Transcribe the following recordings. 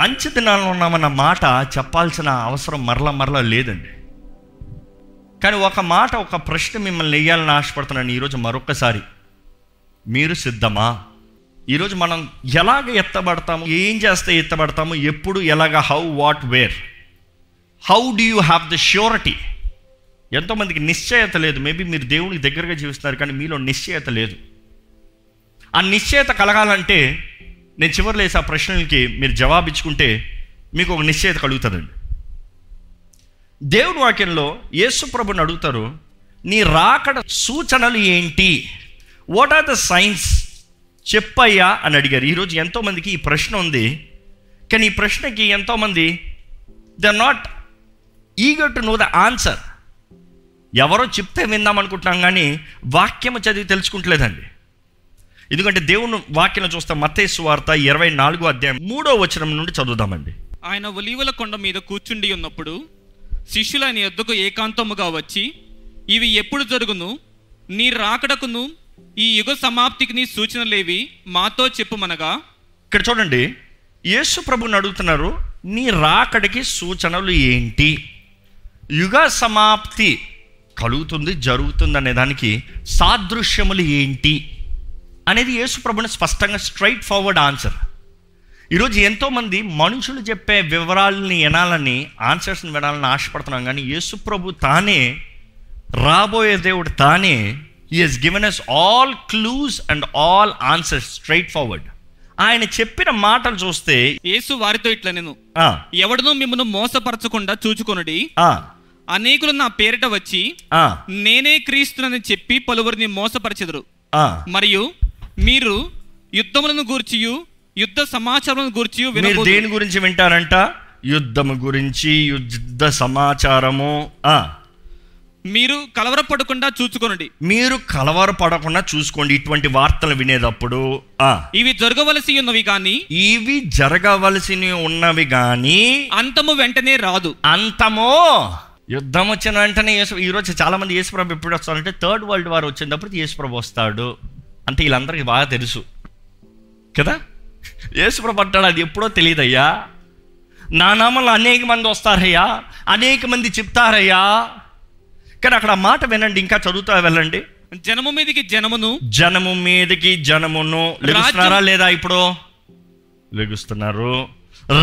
అంచె దినాల్లో ఉన్నామన్న మాట చెప్పాల్సిన అవసరం మరల మరల లేదండి. కానీ ఒక మాట ఒక ప్రశ్న మిమ్మల్ని వేయాలని ఆశపడుతున్నాను ఈరోజు మరొకసారి మీరు సిద్ధమా? ఈరోజు మనం ఎలాగ ఎత్తబడతాము ఏం చేస్తే ఎత్తబడతాము ఎప్పుడు ఎలాగ how what where? How do you have the surety? ఎంతోమందికి నిశ్చయత లేదు. మేబీ మీరు దేవునికి దగ్గరగా జీవిస్తున్నారు కానీ మీలో నిశ్చయత లేదు. ఆ నిశ్చయత కలగాలంటే నేను చివరిలో వేసే ఆ ప్రశ్నలకి మీరు జవాబు ఇచ్చుకుంటే మీకు ఒక నిశ్చయత కలుగుతుందండి. దేవుని వాక్యంలో యేసు ప్రభుని అడుగుతారు నీ రాకడ సూచనలు ఏంటి? వాట్ ఆర్ ద సైన్స్ చెప్పయ్యా అని అడిగారు. ఈరోజు ఎంతోమందికి ఈ ప్రశ్న ఉంది. కానీ ఈ ప్రశ్నకి ఎంతోమంది they are not eager to know the answer ఎవరో చెప్తే విందాం అనుకుంటున్నాం కానీ వాక్యము చదివి తెలుసుకుంటలేదండి. ఎందుకంటే దేవుని వాక్యం చూస్తే మత్తేసు వార్త ఇరవై నాలుగో అధ్యాయం మూడో వచనం నుండి చదువుదామండి. ఆయన ఒలీవల కొండ మీద కూర్చుండి ఉన్నప్పుడు శిష్యులు ఆయన యొద్దకు ఏకాంతముగా వచ్చి ఇవి ఎప్పుడు జరుగును? నీ రాకడకును ఈ యుగ సమాప్తికి నీ సూచనలేవి మాతో చెప్పుమనగా? ఇక్కడ చూడండి యేసు ప్రభుని అడుగుతున్నారు నీ రాకడికి సూచనలు ఏంటి? యుగ సమాప్తి కలుగుతుంది జరుగుతుంది అనే దానికి సాదృశ్యములు ఏంటి? అనేది యేసు ప్రభుని స్పష్టంగా స్ట్రైట్ ఫార్వర్డ్ ఆన్సర్ ఈరోజు ఎంతోమంది మనుషులు చెప్పే వివరాలని వినాలని ఆన్సర్స్ని వినాలని ఆశపడుతున్నాం కానీ యేసు ప్రభు తానే రాబోయే దేవుడు తానే he has given us all clues and all answers straight forward ఆయన చెప్పిన మాటలు చూస్తే యేసు వారితో ఇట్లా నేను ఎవడనూ మిమ్మల్ని మోసపరచకుండా చూచుకొనుడి. అనేకులు నా పేరిట వచ్చి నేనే క్రీస్తునని చెప్పి పలువురిని మోసపరచెదరు. మరియు మీరు యుద్ధములను గూర్చియు యుద్ధ సమాచారములను గూర్చియు మీరు దేని గురించి వింటారంట? యుద్ధము గురించి యుద్ధ సమాచారము. ఆ, మీరు కలవరపడకుండా చూచుకొనుడి. మీరు కలవరపడకుండా చూసుకోండి ఇటువంటి వార్తలు వినేటప్పుడు. ఆ, ఇవి జరగవలసి ఉన్నవి కానీ ఇవి జరగవలసి ఉన్నవి కానీ అంతము వెంటనే రాదు. అంతమో? యుద్ధం వచ్చిన వెంటనే యేసు ఈరోజు చాలా మంది యేసుప్రభు ఎప్పుడు వస్తారంటే థర్డ్ వరల్డ్ వార్ వచ్చినప్పుడు యేసుప్రభు వస్తాడు. అంటే వీళ్ళందరికీ బాగా తెలుసు. కదా? యేసుప్రభు అంటాడు అది ఎప్పుడో తెలియదయ్యా నా నామంలో అనేక మంది వస్తారయ్యా. అనేక మంది చెప్తారయ్యా. కానీ అక్కడ ఆ మాట వినండి ఇంకా చదువుతా వెళ్ళండి. జనము మీదికి జనమును. జనము మీదకి జనమును. లెగుస్తున్నారా లేదా ఇప్పుడు? లెగుస్తున్నారు.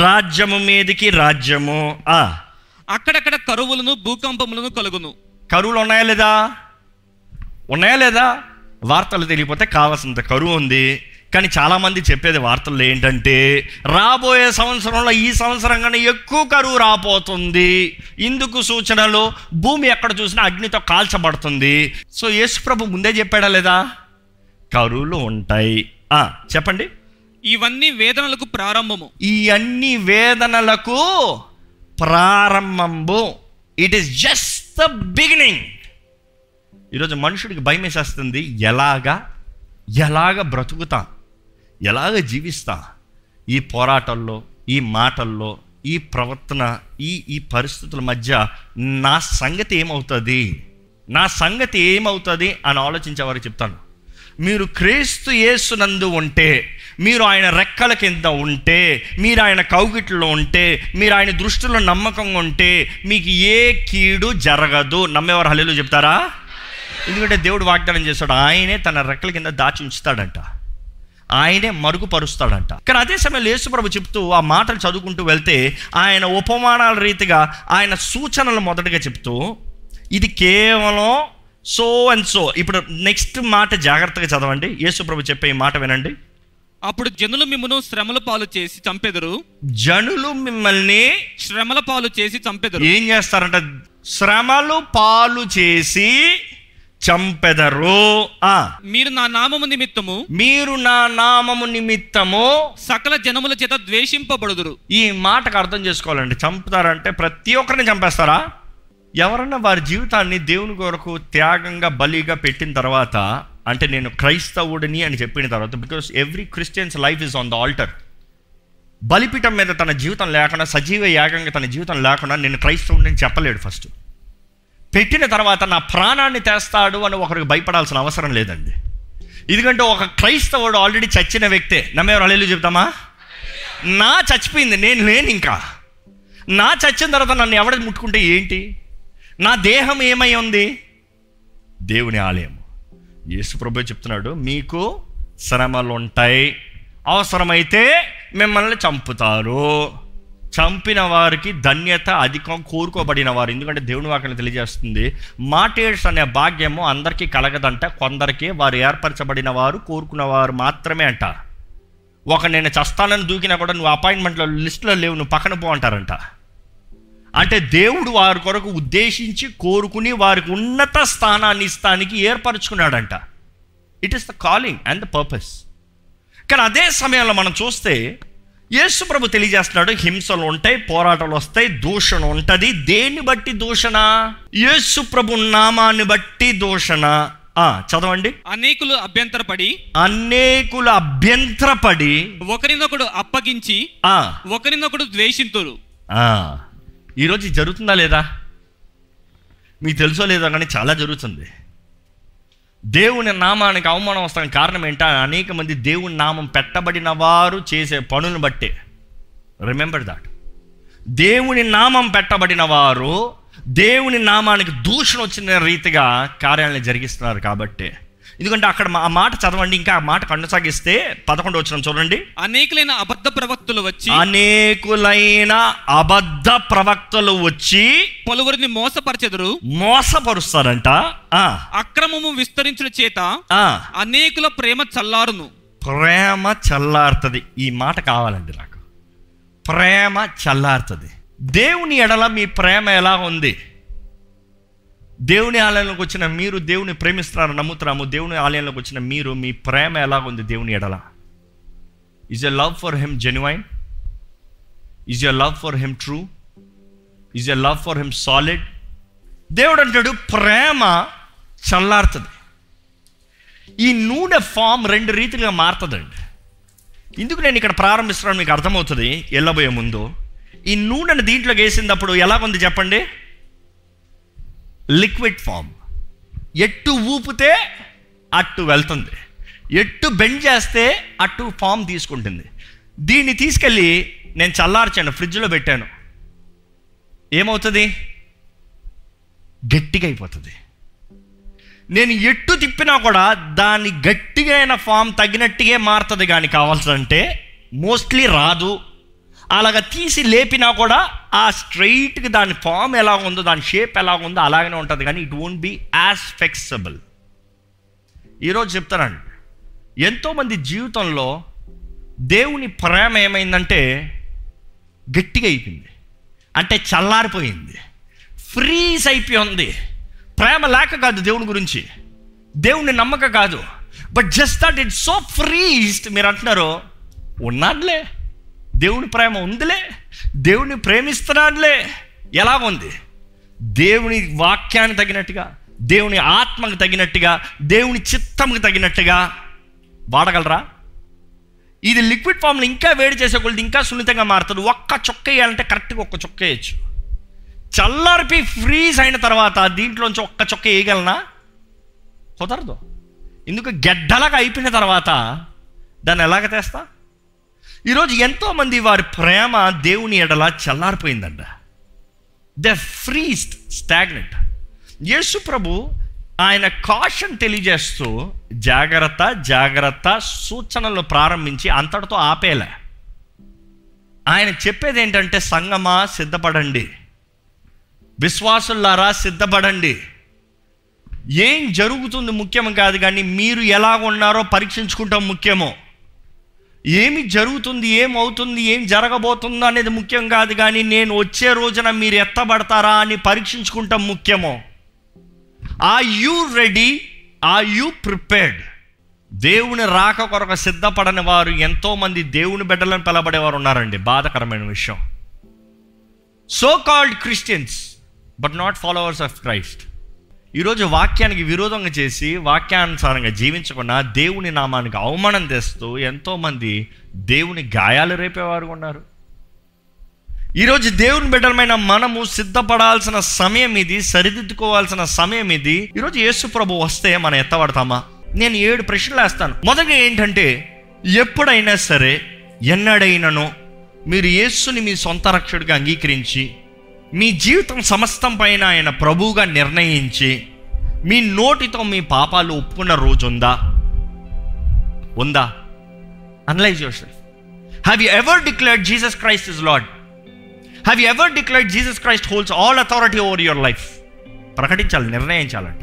రాజ్యము మీదకి రాజ్యము. ఆ. అక్కడక్కడ కరువులను భూకంపములను కలుగును. కరువులు ఉన్నాయా లేదా? ఉన్నాయా లేదా? వార్తలు తెలియపోతే కావాల్సినంత కరువు ఉంది. కానీ చాలామంది చెప్పేది వార్తలు ఏంటంటే రాబోయే సంవత్సరంలో ఈ సంవత్సరం కన్నా ఎక్కువ కరువు రాబోతుంది. ఇందుకు సూచనలు భూమి ఎక్కడ చూసినా అగ్నితో కాల్చబడుతుంది. సో యేసుప్రభు ముందే చెప్పాడా లేదా? కరువులు ఉంటాయి. చెప్పండి. ఇవన్నీ వేదనలకు ప్రారంభము. ఈ అన్ని వేదనలకు ప్రారంభంబు it is just the beginning ఈరోజు మనుషుడికి భయం వేసేస్తుంది ఎలాగా? ఎలాగ బ్రతుకుతా? ఎలాగ జీవిస్తా? ఈ పోరాటంలో ఈ మాటల్లో ఈ ప్రవర్తన ఈ ఈ పరిస్థితుల మధ్య నా సంగతి ఏమవుతుంది? నా సంగతి ఏమవుతుంది అని ఆలోచించే వారికి చెప్తాను. మీరు క్రీస్తు యేసునందు ఉంటే మీరు ఆయన రెక్కల కింద ఉంటే మీరు ఆయన కౌగిట్లో ఉంటే మీరు ఆయన దృష్టిలో నమ్మకంగా ఉంటే మీకు ఏ కీడు జరగదు. నమ్మేవారు హల్లేలు చెప్తారా? ఎందుకంటే దేవుడు వాగ్దానం చేస్తాడు ఆయనే తన రెక్కల కింద దాచి ఉంచుతాడంట. ఆయనే మరుగుపరుస్తాడంట. కానీ అదే సమయంలో యేసుప్రభు చెప్తూ ఆ మాటలు చదువుకుంటూ వెళ్తే ఆయన ఉపమానాల రీతిగా ఆయన సూచనలు మొదటగా చెప్తూ ఇది కేవలం సో అండ్ సో. ఇప్పుడు నెక్స్ట్ మాట జాగ్రత్తగా చదవండి. యేసుప్రభు చెప్పే ఈ మాట వినండి. అప్పుడు జనులు మిమ్మను శ్రమల పాలు చేసి చంపెదరు. జనులు మిమ్మల్ని శ్రమల పాలు చేసి చంపెదరు. ఏం చేస్తారంట? శ్రమలు పాలు చేసి చంపెదరు. ఆ. మీరు నా నామము నిమిత్తము మీరు నా నామము నిమిత్తము సకల జనముల చేత ద్వేషింపబడుదురు. ఈ మాటకు అర్థం చేసుకోవాలండి. చంపుతారంటే ప్రతి ఒక్కరిని చంపేస్తారా? ఎవరన్నా వారి జీవితాన్ని దేవుని కొరకు త్యాగంగా బలిగా పెట్టిన తర్వాత అంటే నేను క్రైస్తవుడిని అని చెప్పిన తర్వాత because every Christian's life is on the altar బలిపీఠం మీద తన జీవితం లేకుండా సజీవ యాగంగా తన జీవితం లేకుండా నేను క్రైస్తవుడిని చెప్పలేడు ఫస్ట్ పెట్టిన తర్వాత నా ప్రాణాన్ని తెస్తాడు అని ఒకరికి భయపడాల్సిన అవసరం లేదండి. ఎందుకంటే ఒక క్రైస్తవుడు ఆల్రెడీ చచ్చిన వ్యక్తే. నమ్మేవారు అల్లెలు చెప్తామా? నా చచ్చిపోయింది నేను లేను ఇంకా. నా చచ్చిన తర్వాత నన్ను ఎవడ ముట్టుకుంటే ఏంటి? నా దేహం ఏమై ఉంది? దేవుని ఆలయం. యేసు ప్రభు చెప్తున్నాడు మీకు శ్రమలుంటాయి. అవసరమైతే మిమ్మల్ని చంపుతారు. చంపిన వారికి ధన్యత అధికం కోరుకోబడిన వారు ఎందుకంటే దేవుని వాక్యం తెలియజేస్తుంది మాటేడ్స్ అనే భాగ్యము అందరికీ కలగదంట కొందరికి వారు ఏర్పరచబడిన వారు కోరుకున్న వారు మాత్రమే అంట. ఒక నేను చస్తానని దూకినా కూడా నువ్వు అపాయింట్మెంట్లో లిస్టులో లేవు నువ్వు పక్కన పో అంటారంట. అంటే దేవుడు వారి కొరకు ఉద్దేశించి కోరుకుని వారికి ఉన్నత స్థానాన్ని ఇస్తానికి ఏర్పరచుకున్నాడంట. It is the calling and the purpose కానీ అదే సమయంలో మనం చూస్తే యేసు ప్రభు తెలియజేస్తున్నాడు హింసలు ఉంటాయి పోరాటాలు వస్తాయి దూషణ ఉంటుంది. దేన్ని బట్టి దూషణ? యేసు ప్రభు నామాన్ని బట్టి దూషణ. ఆ, చదవండి. అనేకులు అభ్యంతరపడి అనేకుల అభ్యంతరపడి ఒకరినొకడు అప్పగించి ఆ, ఒకరినొకడు ద్వేషింతురు. ఆ, ఈరోజు జరుగుతుందా లేదా? మీకు తెలుసో లేదో కానీ చాలా జరుగుతుంది. దేవుని నామానికి అవమానం వస్తానికి కారణం ఏంటో? అనేక మంది దేవుని నామం పెట్టబడిన వారు చేసే పనులను బట్టే. రిమెంబర్ దాట్ దేవుని నామం పెట్టబడిన వారు దేవుని నామానికి దూషణ వచ్చిన రీతిగా కార్యాలను జరిగిస్తున్నారు కాబట్టి. ఎందుకంటే అక్కడ ఆ మాట చదవండి ఇంకా ఆ మాట కొనసాగిస్తే పదకొండు వచ్చిన చూడండి. అనేకులైన అబద్ధ ప్రవక్తలు వచ్చి అనేకులైన అబద్ధ ప్రవక్తలు వచ్చి పలువురిని మోసపరచెదరు. మోసపరుస్తారంట. ఆ, అక్రమము విస్తరించిన చేత అనేకుల ప్రేమ చల్లారును. ప్రేమ చల్లారుతుంది. ఈ మాట కావాలండి నాకు. ప్రేమ చల్లారుతుంది. దేవుని ఎడల మీ ప్రేమ ఎలా ఉంది? దేవుని ఆలయంలోకి వచ్చిన మీరు దేవుని ప్రేమిస్తున్నారు నమ్ముతున్నాము. దేవుని ఆలయంలోకి వచ్చిన మీరు మీ ప్రేమ ఎలా ఉంది దేవుని ఎడల? Is a love for him genuine is a love for him true is a love for him solid దేవుడు అంటాడు ప్రేమ చల్లారుతుంది. ఈ నూనె ఫామ్ రెండు రీతిగా మారుతుందండి. ఎందుకు నేను ఇక్కడ ప్రారంభిస్తున్నాను మీకు అర్థమవుతుంది వెళ్ళబోయే ముందు. ఈ నూనెను దీంట్లోకి వేసినప్పుడు ఎలా ఉంది చెప్పండి? Liquid form. ఎట్టు ఊపితే అట్టు వెళ్తుంది. ఎట్టు బెండ్ చేస్తే అట్టు ఫామ్ తీసుకుంటుంది. దీన్ని తీసుకెళ్ళి నేను చల్లార్చాను ఫ్రిడ్జ్లో పెట్టాను. ఏమవుతుంది? గట్టిగా అయిపోతుంది. నేను ఎట్టు తిప్పినా కూడా దాని గట్టిగా అయిన ఫామ్ తగినట్టుగా మారుతుంది కానీ కావాల్సిందంటే మోస్ట్లీ రాదు అలాగ తీసి లేపినా కూడా ఆ స్ట్రైట్కి దాని ఫామ్ ఎలా ఉందో దాని షేప్ ఎలా ఉందో అలాగనే ఉంటుంది. కానీ it won't be as flexible ఈరోజు చెప్తానండి. ఎంతోమంది జీవితంలో దేవుని ప్రేమ ఏమైందంటే గట్టిగా అయిపోయింది. అంటే చల్లారిపోయింది. ఫ్రీజ్ అయిపోయింది ప్రేమ లేక కాదు దేవుని గురించి. దేవుని నమ్మక కాదు. But just that it so freezed మీరు అంటున్నారు ఉన్నాడులే దేవుని ప్రేమ ఉందిలే? దేవుని ప్రేమిస్తున్నాడులే? ఎలా ఉంది? దేవుని వాక్యానికి తగినట్టుగా దేవుని ఆత్మకు తగినట్టుగా దేవుని చిత్తంకి తగినట్టుగా వాడగలరా? ఇది లిక్విడ్ ఫామ్లో ఇంకా వేడి చేసే కొద్ది ఇంకా సున్నితంగా మారుతుంది. ఒక్క చొక్క వేయాలంటే కరెక్ట్గా ఒక్క చొక్క వేయచ్చు. చల్లారిపి ఫ్రీజ్ అయిన తర్వాత దీంట్లోంచి ఒక్క చొక్క వేయగలనా? కుదరదు. ఎందుకు? గెడ్డలాగా అయిపోయిన తర్వాత దాన్ని ఎలాగ తెస్తా? ఈరోజు ఎంతోమంది వారి ప్రేమ దేవుని ఎడల చల్లారిపోయిందంట. ద ఫ్రీస్ట్ స్టాగ్నెంట్ యేసు ప్రభు ఆయన కాషన్ తెలియజేస్తూ జాగ్రత్త జాగ్రత్త సూచనలు ప్రారంభించి అంతటితో ఆపేలే. ఆయన చెప్పేది ఏంటంటే సంగమా సిద్ధపడండి. విశ్వాసులారా సిద్ధపడండి. ఏం జరుగుతుంది ముఖ్యం కాదు కానీ మీరు ఎలా ఉన్నారో పరీక్షించుకుంటాం ముఖ్యమో. ఏమి జరుగుతుంది ఏమవుతుంది ఏం జరగబోతుందో అనేది ముఖ్యం కాదు కానీ నేను వచ్చే రోజున మీరు ఎత్తబడతారా అని పరీక్షించుకుంటాం ముఖ్యమో. Are you ready are you prepared దేవుని రాక కొరకు సిద్ధపడని వారు ఎంతోమంది దేవుని బిడ్డలను పిలబడేవారు ఉన్నారండి. బాధకరమైన విషయం. So called Christians but not followers of Christ ఈరోజు వాక్యానికి విరోధంగా చేసి వాక్యానుసారంగా జీవించకుండా దేవుని నామానికి అవమానం తెస్తూ ఎంతోమంది దేవుని గాయాలు రేపేవారు ఉన్నారు. ఈరోజు దేవుని బిడ్డలమైన మనము సిద్ధపడాల్సిన సమయం ఇది సరిదిద్దుకోవాల్సిన సమయం ఇది. ఈరోజు యేసు ప్రభు వస్తే మనం ఎత్తబడతామా? నేను ఏడు ప్రశ్నలు వేస్తాను. మొదటి ఏంటంటే ఎప్పుడైనా సరే ఎన్నడైనను మీరు యేసుని మీ సొంత రక్షకుడిగా అంగీకరించి మీ జీవితం సమస్తం పైన ఆయన ప్రభువుగా నిర్ణయించి మీ నోటితో మీ పాపాలు ఒప్పుకున్న రోజు ఉందా? ఉందా analyse your have you ever declared Jesus Christ is lord have you ever declared Jesus Christ holds all authority over your life ప్రకటించాలి నిర్ణయించాలంట.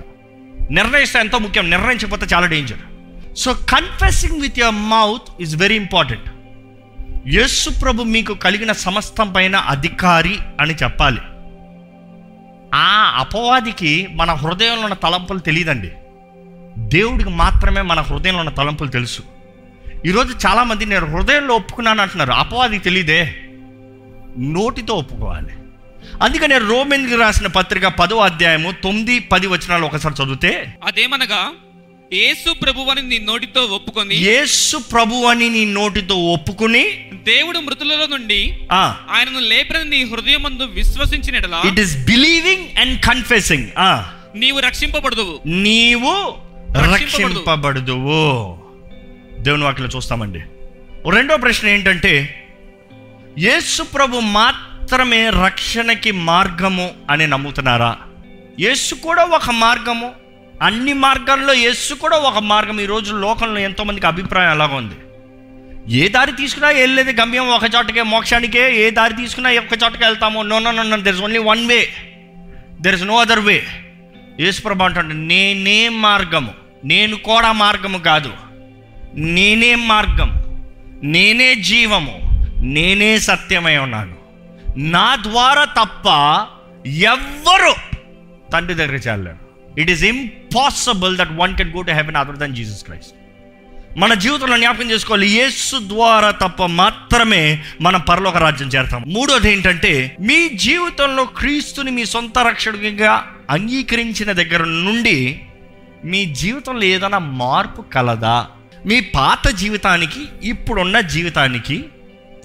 నిర్ణయిస్తే ఎంతో ముఖ్యం నిర్ణయించకపోతే చాలా danger so confessing with your mouth is very important యేసు ప్రభు మీకు కలిగిన సమస్తం పైన అధికారి అని చెప్పాలి. ఆ అపవాదికి మన హృదయంలో ఉన్న తలంపులు తెలియదండి. దేవుడికి మాత్రమే మన హృదయంలో ఉన్న తలంపులు తెలుసు. ఈరోజు చాలామంది నేను హృదయంలో ఒప్పుకున్నాను అంటున్నారు. అపవాదికి తెలియదే. నోటితో ఒప్పుకోవాలి. అందుకనే రోమెన్కి రాసిన పత్రిక పదో అధ్యాయము తొమ్మిది పది వచనాలు ఒకసారి చదివితే అదేమనగా యేసు ప్రభువని నీ నోటితో ఒప్పుకొని యేసు ప్రభు అని నీ నోటితో ఒప్పుకుని దేవుడు మృతులలో నుండి ఆయనను లేపని నీ హృదయమందు విశ్వసించినట్లా it is believing and confessing నీవు రక్షింపబడదువు నీవు రక్షింపబడదు. రక్షింపబడుదువు. దేవుని వాక్యలో చూస్తామండి. రెండో ప్రశ్న ఏంటంటే యేసు ప్రభు మాత్రమే రక్షణకి మార్గము అని నమ్ముతున్నారా? యేసు కూడా ఒక మార్గము. అన్ని మార్గాల్లో యేసు కూడా ఒక మార్గం. ఈ రోజు లోకంలో ఎంతోమందికి అభిప్రాయం అలాగ ఉంది. ఏ దారి తీసుకున్నా వెళ్ళేది గమ్యం ఒక చోటకే మోక్షానికే. ఏ దారి తీసుకున్నా ఒక చోటకే వెళ్తాము. No no no there is only one way there is no other way యేసుప్రభు అంటాడు నేనే మార్గము. నేను కూడా మార్గము కాదు. నేనే మార్గం. నేనే జీవము. నేనే సత్యమై ఉన్నాను. నా ద్వారా తప్ప ఎవ్వరు తండ్రి దగ్గర చేరలేరు. It is impossible that one can go to heaven other than Jesus Christ మన జీవితంలో జ్ఞాపకం చేసుకోవాలి. యేసు ద్వారా తప్ప మాత్రమే మనం పరలోక రాజ్యం చేరతాం. మూడోది ఏంటంటే మీ జీవితంలో క్రీస్తుని మీ సొంత రక్షకుడిగా అంగీకరించిన దగ్గర నుండి మీ జీవితంలో ఏదైనా మార్పు కలదా? మీ పాత జీవితానికి ఇప్పుడున్న జీవితానికి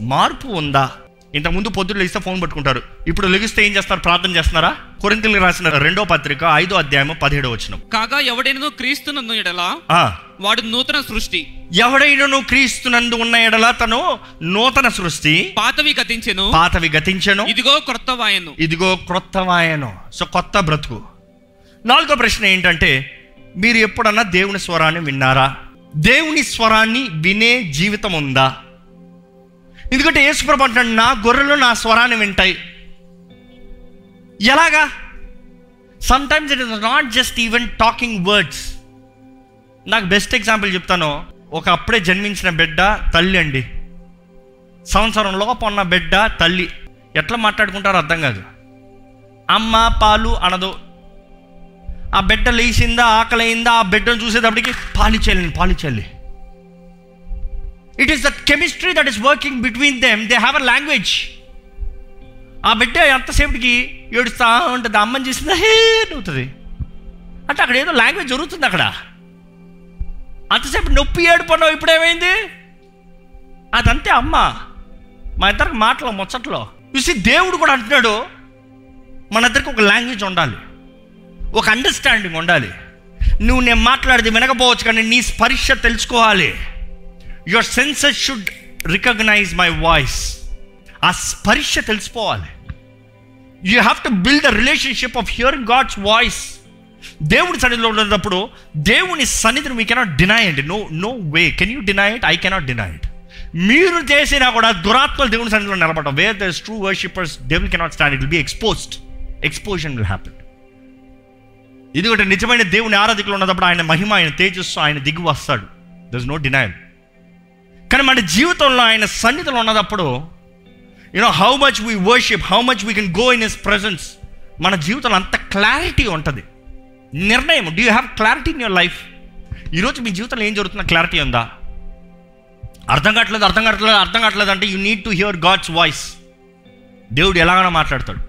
మార్పు ఉందా? ఇంతకుముందు పొద్దున్న లేస్తే ఫోన్ పట్టుకుంటారు. ఇప్పుడు లెగిస్తే ఏం చేస్తారు? ప్రార్థన చేస్తున్నారా? కొరింతలు రాసిన రెండో పత్రిక ఐదో అధ్యాయము పదిహేడో వచ్చిన కాగా ఎవడైనను క్రీస్తునందు ఎడలా వాడు నూతన సృష్టి. ఎవడైనను క్రీస్తునందు ఉన్న ఎడల తను నూతన సృష్టి. పాతవి గతించెను. పాతవి గతించను. ఇదిగో క్రొత్త వాయను. ఇదిగో క్రొత్త వాయను. సో కొత్త బ్రతుకు. నాలుగో ప్రశ్న ఏంటంటే మీరు ఎప్పుడన్నా దేవుని స్వరాన్ని విన్నారా? దేవుని స్వరాన్ని వినే జీవితం ఉందా? ఎందుకంటే యేసుప్రభు అంటాడు నా గొర్రెలు నా స్వరాన్ని వింటాయి. ఎలాగా? Sometimes it is not just even talking words నాకు బెస్ట్ ఎగ్జాంపుల్ చెప్తాను. ఒక అప్పుడే జన్మించిన బిడ్డ తల్లి అండి. సంవత్సరం లోపు ఉన్న బిడ్డ తల్లి. ఎట్లా మాట్లాడుకుంటారో అర్థం కాదు. అమ్మ పాలు అనదు. ఆ బిడ్డ లేచిందా ఆకలి అయిందా ఆ బిడ్డను చూసేటప్పటికి పాలిచెల్లి పాలిచెల్లి it is the chemistry that is working between them they have a language ఆ బిడ్డ ఎంతసేపటికి ఏడుస్తా ఉంటుంది. అమ్మని చూసిందా హే అవుతుంది. అంటే అక్కడ ఏదో లాంగ్వేజ్ జరుగుతుంది అక్కడ. అంతసేపు నొప్పి ఏడుపన్నావు ఇప్పుడేమైంది అదంతే అమ్మ. మా ఇద్దరికి మాటలు ముచ్చట్లో. చూసి దేవుడు కూడా అంటున్నాడు మన ఇద్దరికి ఒక లాంగ్వేజ్ ఉండాలి. ఒక అండర్స్టాండింగ్ ఉండాలి. నువ్వు నేను మాట్లాడేది వినకపోవచ్చు కానీ నీ స్పర్శ తెలుసుకోవాలి. Your senses should recognise my voice ఆ స్పర్శ తెలుసుకోవాలి. You have to build a relationship of hearing God's voice దేవుడి సన్నిధిలో ఉండేటప్పుడు దేవుని సన్నిధిని వీ కెనాట్ డినై అండి no no way can you deny it I cannot deny it మీరు చేసినా కూడా దురాత్మలు దేవుని సన్నిధిలో నిలబడటం. Where does true worshippers devil cannot stand it will be exposed explosion will happen ఇది ఒకటి నిజమైన దేవుని ఆరాధికలు ఉన్నప్పుడు ఆయన మహిమ ఆయన తేజస్సు ఆయన దిగి వస్తాడు. దర్ ఇస్ నో డినైల్ కానీ మన జీవితంలో ఆయన సన్నిధిలో ఉన్నదప్పుడు you know how much we worship how much we can go in his presence మన జీవితంలో అంత క్లారిటీ ఉంటుంది. నిర్ణయం do you have clarity in your life ఈరోజు మీ జీవితంలో ఏం జరుగుతున్న క్లారిటీ ఉందా? అర్థం కావట్లేదు అర్థం కావట్లేదు అర్థం కావట్లేదు అంటే you need to hear God's voice దేవుడు ఎలాగైనా మాట్లాడతాడు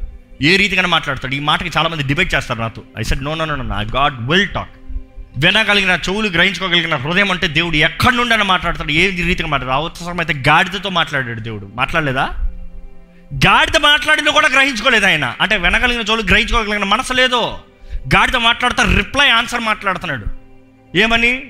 ఏ రీతిగానే మాట్లాడతాడు. ఈ మాటకి చాలామంది డిబేట్ చేస్తారు నాతో. I said no no no no God will talk వినగలిగిన చెవులు గ్రహించుకోగలిగిన హృదయం అంటే దేవుడు ఎక్కడి నుండి మాట్లాడతాడు ఏ రీతిగా మాట్లాడతాడు? అవసరం అయితే గాడిదతో మాట్లాడాడు దేవుడు. మాట్లాడలేదా? గాడిద మాట్లాడిన కూడా గ్రహించుకోలేదు ఆయన. అంటే వినగలిగిన చెవులు గ్రహించుకోగలిగిన మనసు లేదో గాడిద మాట్లాడతా రిప్లై ఆన్సర్ మాట్లాడుతున్నాడు. ఏమని?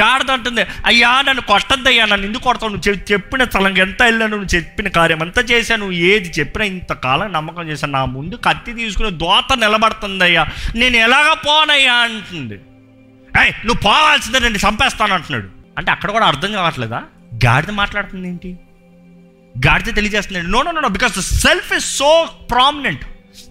గాడిద అంటుంది అయ్యా నన్ను కొట్టద్దయ్యా నన్ను ఎందుకు కొడతావు? నువ్వు చెప్- చెప్పిన స్థలంకి ఎంత వెళ్ళాను నువ్వు చెప్పిన కార్యం అంతా చేశాను నువ్వు ఏది చెప్పినా ఇంతకాలం నమ్మకం చేశాను నా ముందు కత్తి తీసుకుని దోత నిలబడుతుందయ్యా. నేను ఎలాగ పోనయ్యా? అంటుంది. నువ్వు పోవాల్సిందే నేను చంపేస్తాను అంటున్నాడు. అంటే అక్కడ కూడా అర్థం కావట్లేదా? గాడిద మాట్లాడుతుంది ఏంటి? గాడిద తెలియజేస్తుంది no no no because self is so prominent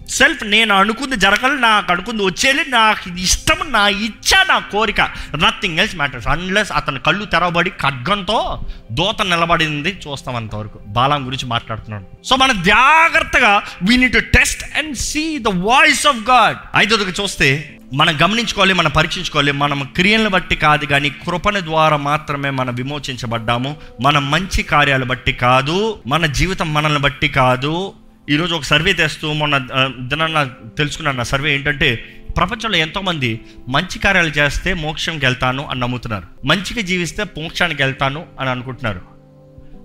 self నేను అనుకుంది జరగాలి నాకు అనుకుంది వచ్చేది నాకు ఇది ఇష్టం నా ఇచ్చ నా కోరిక. నథింగ్ ఎల్స్ మ్యాటర్స్ అన్లెస్ అతని కళ్ళు తెరవబడి ఖడ్గంతో దూత నిలబడింది చూస్తాం అంతవరకు. బాలం గురించి మాట్లాడుతున్నాడు. సో మనం జాగ్రత్తగా we need to test and see the voice of God ఐదోదికి చూస్తే మనం గమనించుకోవాలి మనం పరీక్షించుకోవాలి. మనం క్రియలను బట్టి కాదు కానీ కృపణ ద్వారా మాత్రమే మనం విమోచించబడ్డాము. మన మంచి కార్యాలు బట్టి కాదు మన జీవితం మనల్ని బట్టి కాదు. ఈరోజు ఒక సర్వే తెస్తూ మొన్న దినాన్న తెలుసుకున్నాను నా సర్వే ఏంటంటే ప్రపంచంలో ఎంతోమంది మంచి కార్యాలు చేస్తే మోక్షంకి వెళ్తాను అని నమ్ముతున్నారు. మంచిగా జీవిస్తే మోక్షానికి వెళ్తాను అని అనుకుంటున్నారు.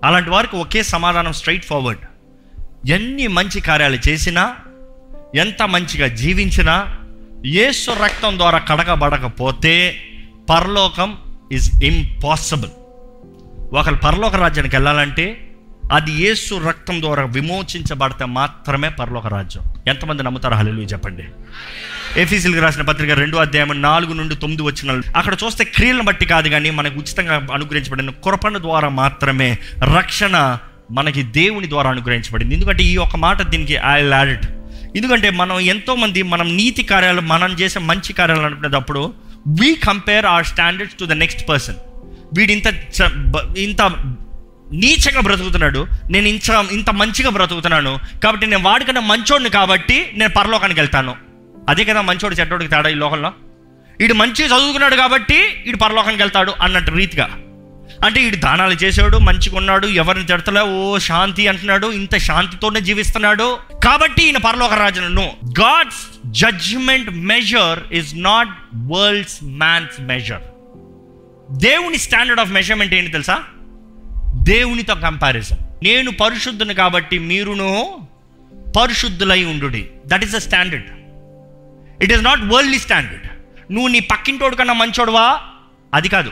అలాంటి వారికి ఒకే సమాధానం స్ట్రైట్ ఫార్వర్డ్ ఎన్ని మంచి కార్యాలు చేసినా ఎంత మంచిగా జీవించినా యేసు రక్తం ద్వారా కడగబడకపోతే పరలోకం ఈజ్ ఇంపాసిబుల్ ఒకరు పరలోక రాజ్యానికి వెళ్ళాలంటే అది యేసు రక్తం ద్వారా విమోచించబడితే మాత్రమే పరలోక రాజ్యం. ఎంతమంది నమ్ముతారు? హల్లెలూయా చెప్పండి. ఎఫీసీలకు రాసిన పత్రిక రెండు అధ్యాయం నాలుగు నుండి తొమ్మిది వచ్చిన అక్కడ చూస్తే క్రియలను బట్టి కాదు కానీ మనకు ఉచితంగా అనుగ్రహించబడిన కృపణ ద్వారా మాత్రమే రక్షణ మనకి దేవుని ద్వారా అనుగ్రహించబడింది. ఎందుకంటే ఈ ఒక మాట దీనికి ఐ లాడెడ్ ఎందుకంటే మనం ఎంతోమంది మనం నీతి కార్యాలు మనం చేసే మంచి కార్యాలు అనుకునేటప్పుడు we compare our standards to the next person వీడు ఇంత ఇంత నీచగా బ్రతుకుతున్నాడు నేను ఇంత ఇంత మంచిగా బ్రతుకుతున్నాను కాబట్టి నేను వాడికన్నా మంచోడిని కాబట్టి నేను పరలోకానికి వెళ్తాను. అదే కదా మంచోడు చెడ్డోడికి తేడా ఈ లోకంలో? వీడు మంచిగా చదువుకున్నాడు కాబట్టి వీడు పరలోకానికి వెళ్తాడు అన్నట్టు రీతిగా. అంటే వీడు దానాలు చేసాడు మంచిగా ఉన్నాడు ఎవరిని తిడతలే ఓ శాంతి అంటున్నాడు ఇంత శాంతితోనే జీవిస్తున్నాడు. కాబట్టి ఈయన పరలోక రాజును God's judgement measure is not world's man's measure దేవుని స్టాండర్డ్ ఆఫ్ మెజర్మెంట్ ఏంటి తెలుసా? దేవునితో కంపారిజన్ నేను పరిశుద్ధుని కాబట్టి మీరును పరిశుద్ధులై ఉండు that is the standard it is not worldly standard నువ్వు నీ పక్కింటోడు కన్నా మంచోడువా? అది కాదు.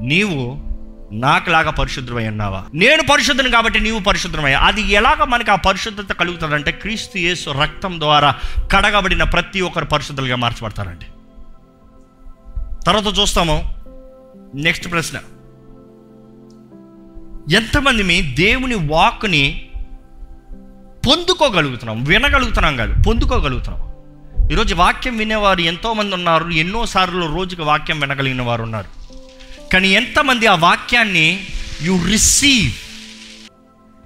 నీవు నాకులాగా పరిశుద్ధమై ఉన్నావా? నేను పరిశుద్ధను కాబట్టి నీవు పరిశుద్ధమయ్యా అది ఎలాగ మనకి ఆ పరిశుద్ధత కలుగుతుందంటే క్రీస్తు యేసు రక్తం ద్వారా కడగబడిన ప్రతి ఒక్కరు పరిశుద్ధులుగా మార్చబడతారండి. తర్వాత చూస్తాము నెక్స్ట్ ప్రశ్న. ఎంతమంది మీ దేవుని వాక్ని పొందుకోగలుగుతున్నాం? వినగలుగుతున్నాం కాదు పొందుకోగలుగుతున్నాం. ఈరోజు వాక్యం వినేవారు ఎంతోమంది ఉన్నారు ఎన్నోసార్లు రోజుకి వాక్యం వినగలిగిన వారు ఉన్నారు. కానీ ఎంతమంది ఆ వాక్యాన్ని యు రిసీవ్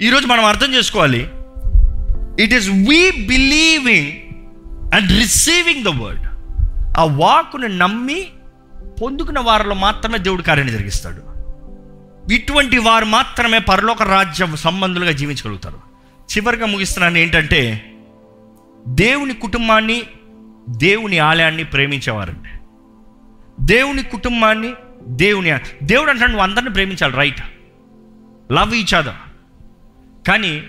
ఈరోజు మనం అర్థం చేసుకోవాలి. It is we believing and receiving the word ఆ వాక్ను నమ్మి పొందుకున్న వారిలో మాత్రమే దేవుడు కార్యాన్ని జరిగిస్తాడు. ఇటువంటి వారు మాత్రమే పరలోక రాజ్య సంబంధులుగా జీవించగలుగుతారు. చివరిగా ముగిస్తున్నాను ఏంటంటే దేవుని కుటుంబాన్ని దేవుని ఆలయాన్ని ప్రేమించేవారండి. దేవుని కుటుంబాన్ని దేవుని దేవుడు అంటాడు నువ్వు అందరిని ప్రేమించాలి రైట్ లవ్ ఈచ్ అదర్ కానీ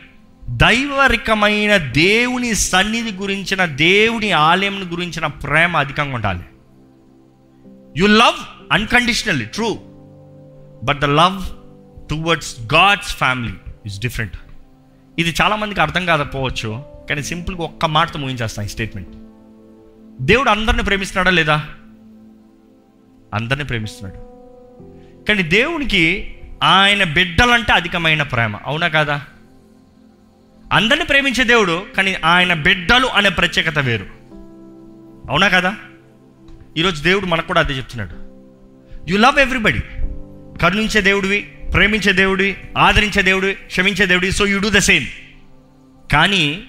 దైవరికమైన దేవుని సన్నిధి గురించిన దేవుని ఆలయం గురించిన ప్రేమ అధికంగా ఉండాలి. You love unconditionally true but the love towards God's family is different ఇది చాలామందికి అర్థం కాకపోవచ్చు కానీ సింపుల్గా ఒక్క మాటతో ముగించేస్తాను ఈ స్టేట్మెంట్ దేవుడు అందరిని ప్రేమిస్తున్నాడా లేదా? అందరిని ప్రేమిస్తున్నాడు. కానీ దేవునికి ఆయన బిడ్డలంటే అధికమైన ప్రేమ అవునా కాదా? అందరిని ప్రేమించే దేవుడు కానీ ఆయన బిడ్డలు అనే ప్రత్యేకత వేరు అవునా కదా? ఈరోజు దేవుడు మనకు కూడా అదే చెప్తున్నాడు. యు లవ్ ఎవ్రీబడి కరుణించే దేవుడివి ప్రేమించే దేవుడివి ఆదరించే దేవుడివి క్షమించే దేవుడివి so you do the same కానీ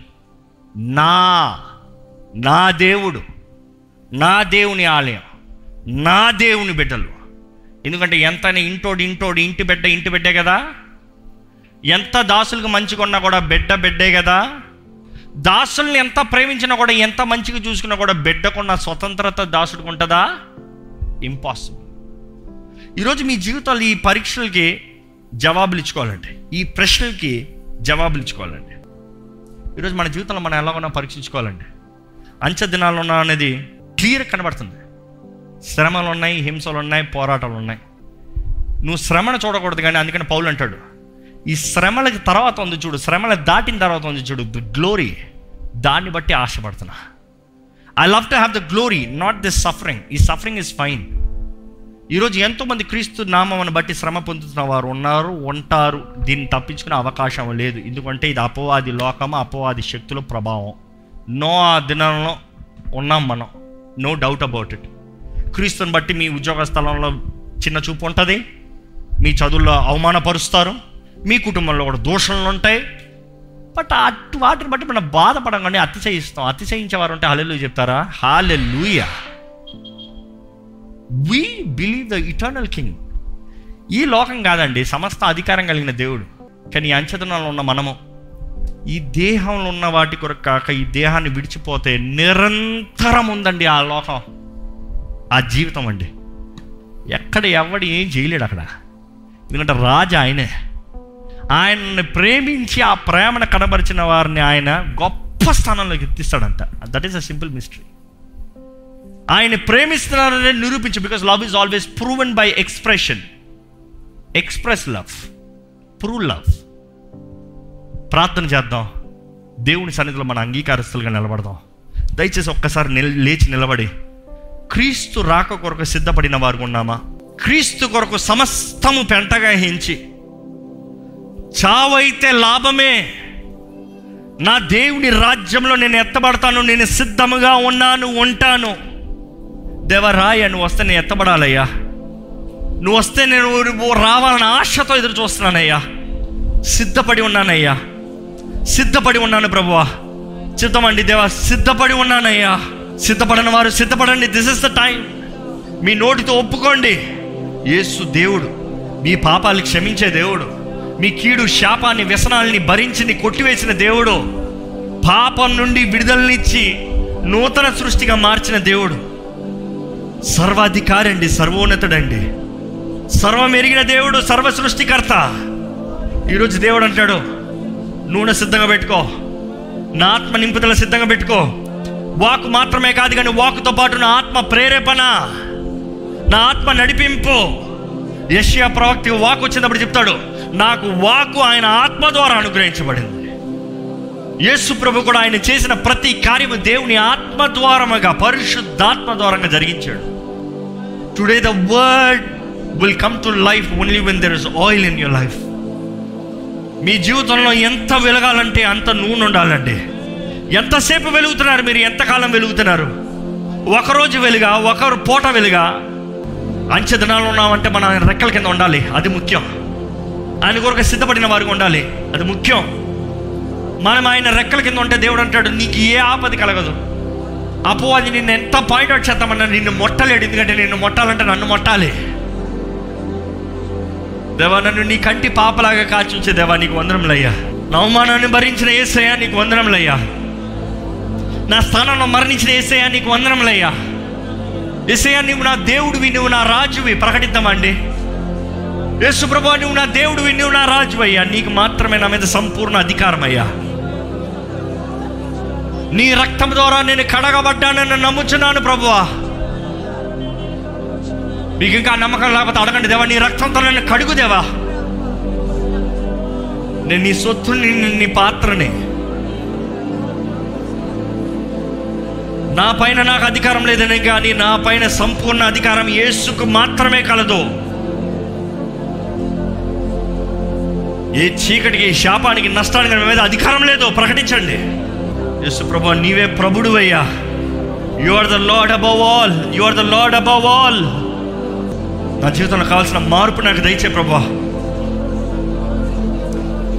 నా నా దేవుడు నా దేవుని ఆలయం నా దేవుని బిడ్డలు. ఎందుకంటే ఎంత ఇంటోడు ఇంటోడు ఇంటి బిడ్డ ఇంటి బిడ్డే కదా. ఎంత దాసులకు మంచిగా ఉన్నా కూడా బిడ్డ బిడ్డే కదా. దాసుల్ని ఎంత ప్రేమించినా కూడా ఎంత మంచిగా చూసుకున్నా కూడా బిడ్డకున్న స్వతంత్రత దాసుడికి ఉంటుందా? ఇంపాసిబుల్ ఈరోజు మీ జీవితాలు ఈ పరీక్షలకి జవాబులు ఇచ్చుకోవాలండి ఈ ప్రశ్నలకి జవాబులు ఇచ్చుకోవాలండి ఈరోజు మన జీవితంలో మనం ఎలా ఉన్నా పరీక్షించుకోవాలండి అంచె దినాలు ఉన్నా అనేది క్లియర్ కనబడుతుంది. శ్రమలు ఉన్నాయి హింసలు ఉన్నాయి పోరాటాలు ఉన్నాయి నువ్వు శ్రమను చూడకూడదు కానీ అందుకని పౌలు అంటాడు ఈ శ్రమలకి తర్వాత ఉంది చూడు శ్రమల దాటిన తర్వాత ఉంది చూడు గ్లోరీ దాన్ని బట్టి ఆశపడుతున్నా. I love to have the glory not this suffering ఈ సఫరింగ్ ఇస్ ఫైన్ ఈరోజు ఎంతోమంది క్రీస్తు నామం బట్టి శ్రమ పొందుతున్న వారు ఉన్నారు ఉంటారు. దీన్ని తప్పించుకునే అవకాశం లేదు. ఎందుకంటే ఇది అపవాది లోకము అపవాది శక్తుల ప్రభావం. నో ఆ దినంలో ఉన్నాం మనం. నో డౌట్ అబౌట్ ఇట్ క్రీస్తుని బట్టి మీ ఉద్యోగ స్థలంలో చిన్న చూపు ఉంటుంది. మీ చదువుల్లో అవమానపరుస్తారు. మీ కుటుంబంలో కూడా దోషణలు ఉంటాయి. బట్ అటు వాటిని బట్టి మనం బాధపడంగానే అతిశయిస్తాం. అతిశయించేవారు ఉంటే హల్లెలూయా చెప్తారా? Hallelujah. We believe the eternal king ఈ లోకం కాదండి సమస్త అధికారం కలిగిన దేవుడు. కానీ ఈ అంచదనంలో ఉన్న మనము ఈ దేహంలో ఉన్న వాటి కొరకు కాక ఈ దేహాన్ని విడిచిపోతే నిరంతరం ఉందండి ఆ లోకం. ఆ జీవితం అండి. ఎక్కడ ఎవడు ఏం చేయలేడు అక్కడ. ఎందుకంటే రాజు ఆయనే. ఆయన్ని ప్రేమించి ఆ ప్రేమను కనబరిచిన వారిని ఆయన గొప్ప స్థానంలోకి ఎత్తిస్తాడంట. That is a simple mystery ఆయన ప్రేమిస్తున్నారని నిరూపించు because love is always proven by expression express love prove love ప్రార్థన చేద్దాం. దేవుని సన్నిధిలో మన అంగీకారస్తులుగా నిలబడదాం. దయచేసి ఒక్కసారి లేచి నిలబడి క్రీస్తు రాక కొరకు సిద్ధపడిన వారు ఉన్నామా? క్రీస్తు కొరకు సమస్తము పెంటగా హించి చావైతే లాభమే. నా దేవుని రాజ్యంలో నేను ఎత్తబడతాను నేను సిద్ధముగా ఉన్నాను ఉంటాను. దేవరాయ నువ్వు వస్తే నేను ఎత్తబడాలయ్యా. నువ్వు వస్తే నేను రావాలని ఆశతో ఎదురు చూస్తున్నానయ్యా. సిద్ధపడి ఉన్నానయ్యా. సిద్ధపడి ఉన్నాను ప్రభువా. చిత్తమండి దేవా సిద్ధపడి ఉన్నానయ్యా. సిద్ధపడని వారు సిద్ధపడండి. దిస్ ఇస్ ద టైం మీ నోటితో ఒప్పుకోండి. యేసు దేవుడు మీ పాపాలు క్షమించే దేవుడు మీ కీడు శాపాన్ని వ్యసనాల్ని భరించింది కొట్టివేసిన దేవుడు పాపం నుండి విడుదలనిచ్చి నూతన సృష్టిగా మార్చిన దేవుడు. సర్వాధికారి అండి సర్వోన్నతుడండి. సర్వం ఎరిగిన దేవుడు సర్వ సృష్టికర్త. ఈరోజు దేవుడు అంటాడు నూనె సిద్ధంగా పెట్టుకో నా ఆత్మ నింపుదల సిద్ధంగా పెట్టుకో. వాక్ మాత్రమే కాదు కానీ వాక్తో పాటు నా ఆత్మ ప్రేరేపణ నా ఆత్మ నడిపింపు. యష్యా ప్రవక్తి వాక్ వచ్చినప్పుడు చెప్తాడు నాకు వాకు ఆయన ఆత్మ ద్వారా అనుగ్రహించబడింది. యేసు ప్రభు కూడా ఆయన చేసిన ప్రతి కార్యము దేవుని ఆత్మ ద్వారముగా పరిశుద్ధాత్మ ద్వారంగా జరిగించాడు. Today the word will come to life only when there is oil in your life మీ జీవితంలో ఎంత వెలగాలంటే అంత నూనె ఉండాలండి. ఎంతసేపు వెలుగుతున్నారు మీరు? ఎంతకాలం వెలుగుతున్నారు? ఒకరోజు వెలుగా ఒకరు పూట వెలుగా? అంచె దినాలు ఉన్నామంటే మన రెక్కల కింద ఉండాలి. అది ముఖ్యం. ఆయన కొరకు సిద్ధపడిన వారికి ఉండాలి. అది ముఖ్యం. మనం ఆయన రెక్కల కింద ఉంటే దేవుడు అంటాడు నీకు ఏ ఆపది కలగదు. అపోవాది నిన్ను ఎంత పాయింట్ అవుట్ చేస్తామన్నా నిన్ను మొట్టలేడు. ఎందుకంటే నిన్ను మొట్టాలంటే నన్ను మొట్టాలి. దేవా నన్ను నీ కంటి పాపలాగా కాచుంచే దేవా నీకు వందరంలయ్యా నవమానాన్ని అవమానాన్ని భరించిన ఏసయ్యా నీకు వందరంలయ్యా నా స్థానంలో మరణించిన ఏసయ్యా నీకు వందనములయ్యా ఏసయ్యా నువ్వు నా దేవుడివి నువ్వు నా రాజువి. ప్రకటిద్దామండి. యేసుప్రభా నువ్వు నా దేవుడివి నువ్వు నా రాజు అయ్యా నీకు మాత్రమే నా మీద సంపూర్ణ అధికారం అయ్యా. నీ రక్తం ద్వారా నేను కడగబడ్డానని నమ్ముచున్నాను ప్రభువా. మీకు ఇంకా నమ్మకం లేకపోతే అడగండి దేవా నీ రక్తంతో నన్ను కడుగు దేవా. నేను నీ సొత్తుని నీ పాత్రని నా పైన నాకు అధికారం లేదనే కానీ నా పైన సంపూర్ణ అధికారం యేసుకు మాత్రమే కలదు. ఏ చీకటికి శాపానికి నష్టానికి మీద అధికారం లేదు. ప్రకటించండి. యేసు ప్రభు నీవే ప్రభుడు అయ్యా you are the lord above all you are the lord above all నా జీవితంలో కావాల్సిన మార్పు నాకు దయచే ప్రభా.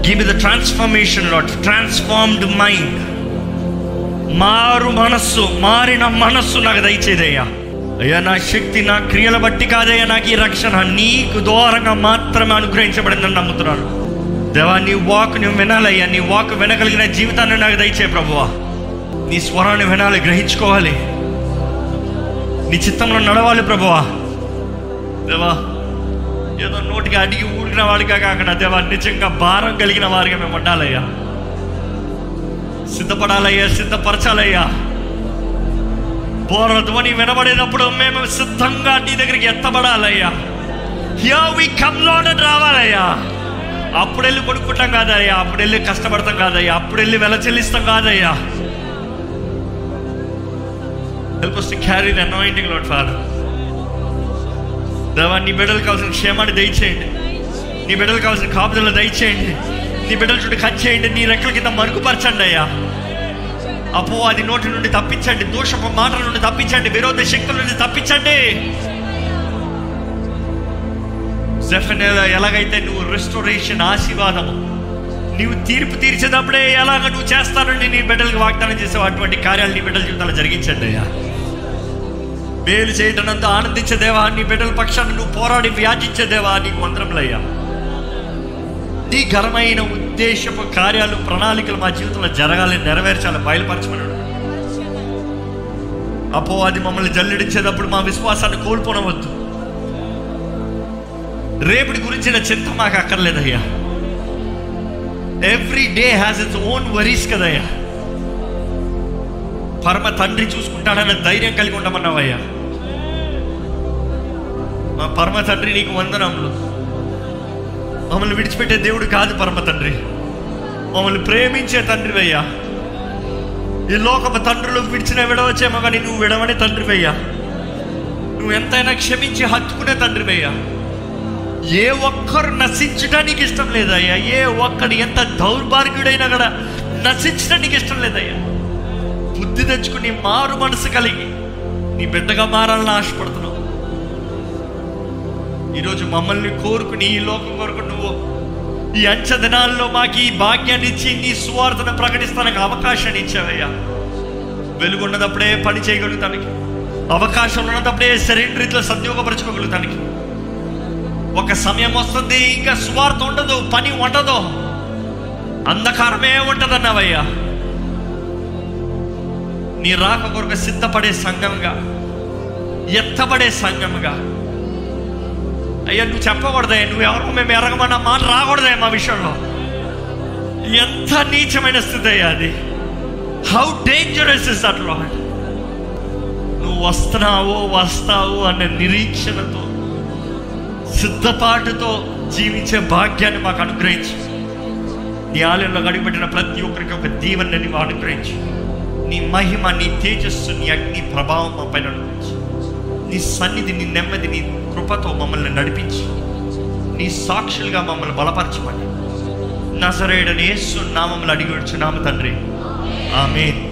Give the transformation lot transformed mind మారు మనస్సు మారిన మనస్సు నాకు దయచేదయ్యా. అయ్యా నా శక్తి నా క్రియల బట్టి కాదయ్యా నాకు ఈ రక్షణ నీకు దూరంగా మాత్రమే అనుగ్రహించబడిందని నమ్ముతున్నాను దేవా నీ వాక్ నువ్వు వినాలయ్యా నీ వాక్ వినగలిగిన జీవితాన్ని నాకు దయచే ప్రభువా. నీ స్వరాన్ని వినాలి గ్రహించుకోవాలి. నీ చిత్తంలో నడవాలి ప్రభువా. దేవా ఏదో నోటికి అడిగి ఊడిన వాడిగా కాకుండా దేవా నిజంగా భారం కలిగిన వారిగా మేము ఉండాలయ్యా. సిద్ధపడాలయ్యా సిద్ధపరచాలయ్యా. బోర ధ్వని వినబడేటప్పుడు మేము సిద్ధంగా నీ దగ్గరికి ఎత్తబడాలయ్యా. యా వి కమ్ లాడ్ రావాలయ్యా. అప్పుడు వెళ్ళి కొనుక్కుంటాం కాదయ్యా అప్పుడు వెళ్ళి కష్టపడతాం కాదయ్యా అప్పుడు వెళ్ళి వెల చెల్లిస్తాం కాదయ్యా. Help us to carry the anointing Lord దేవా నీ బిడ్డలు కావాల్సిన క్షేమాన్ని దయచేయండి. నీ బిడ్డలు కావాల్సిన కాపుదలు దయచేయండి. నీ బిడ్డల చుట్టూ కంచేయండి నీ రెక్కల కింద మరుగుపరచండి అయ్యా. అపో అది నోటి నుండి తప్పించండి దోషపు మాటల నుండి తప్పించండి విరోధ శక్తుల నుండి తప్పించండి. జెఫెనెల ఎలాగైతే నువ్వు రెస్టోరేషన్ ఆశీర్వాదము నీవు తీర్పు తీర్చేటప్పుడే ఎలాగ నువ్వు చేస్తానని నీ బిడ్డలకు వాగ్దానం చేసావు అటువంటి కార్యాలు నీ బిడ్డల జీవితాలు జరిగించండి అయ్యా. మేలు చేయటంతో ఆనందించేదేవా నీ బిడ్డల పక్షాన్ని నువ్వు పోరాడి వ్యాధించేదేవా నీకు మంత్రములయ్యా నీ ఘనమైన ఉద్దేశపు కార్యాలు ప్రణాళికలు మా జీవితంలో జరగాలని నెరవేర్చాలి బయలుపరచమన్నాడు. అపో అది మమ్మల్ని జల్లిడించేటప్పుడు మా విశ్వాసాన్ని కోల్పోనవద్దు. రేపటి గురించిన చింత మాకు అక్కర్లేదయ్యా. Every day has its own worries కదయ్యా. పరమ తండ్రి చూసుకుంటాడన్న ధైర్యం కలిగి ఉండమన్నావయ్యా. మా పరమ తండ్రి నీకు వందనములు. మమ్మల్ని విడిచిపెట్టే దేవుడు కాదు పరమ తండ్రి. మమ్మల్ని ప్రేమించే తండ్రివయ్యా. ఈ లోకపు తండ్రులు విడిచిన విడవచ్చేమో కానీ నువ్వు విడవని తండ్రివయ్యా. నువ్వు ఎంతైనా క్షమించి హత్తుకునే తండ్రివయ్యా. ఏ ఒక్కరు నశించడానికి ఇష్టం లేదయ్యా. ఏ ఒక్కడు ఎంత దౌర్భాగ్యుడైనా కూడా నశించడానికి ఇష్టం లేదయ్యా. బుద్ధి తెచ్చుకుని మారు మనసు కలిగి నీ బిడ్డగా మారాలని ఆశపడుతున్నావు ఈరోజు మమ్మల్ని కోరుకుని ఈ లోకం కొరకు నువ్వు ఈ అంచె దినాల్లో మాకు ఈ భాగ్యాన్ని ఇచ్చి నీ సువార్తను ప్రకటిస్తానికి అవకాశాన్ని ఇచ్చావయ్యా. వెలుగున్నదప్పుడే పని చేయగలుగుతానికి. అవకాశం ఉన్నదప్పుడే సరైన రీతిలో సద్యోగపరచుకోగలుగుతానికి ఒక సమయం వస్తుంది ఇంకా సువార్త ఉండదు పని ఉండదు. అంధకారమే ఉంటదన్నావయ్యా. నీ రాక కొరకు సిద్ధపడే సంఘంగా ఎత్తబడే సంఘంగా అయ్యా నువ్వు చెప్పకూడదే నువ్వు ఎవరో మేము ఎరగమన్న మాట రాకూడదే మా విషయంలో. ఎంత నీచమైన స్థితి అయ్యా అది. How dangerous is at lord నువ్వు వస్తున్నావో వస్తావు అనే నిరీక్షణతో సిద్ధపాటుతో జీవించే భాగ్యాన్ని మాకు అనుగ్రహించు. నీ ఆలయంలో గడిపెట్టిన ప్రతి ఒక్కరికి ఒక దీవెనని నీవు అనుగ్రహించు. నీ మహిమ నీ తేజస్సు నీ అగ్ని ప్రభావం మా పైన అనుగ్రహించు. నీ సన్నిధి నీ నెమ్మది నీ కృపతో మమ్మల్ని నడిపించి నీ సాక్షులుగా మమ్మల్ని బలపరచమని. నజరేడని యేసు నామములు అడిగి వచ్చున్నాము తండ్రి. ఆమెన్.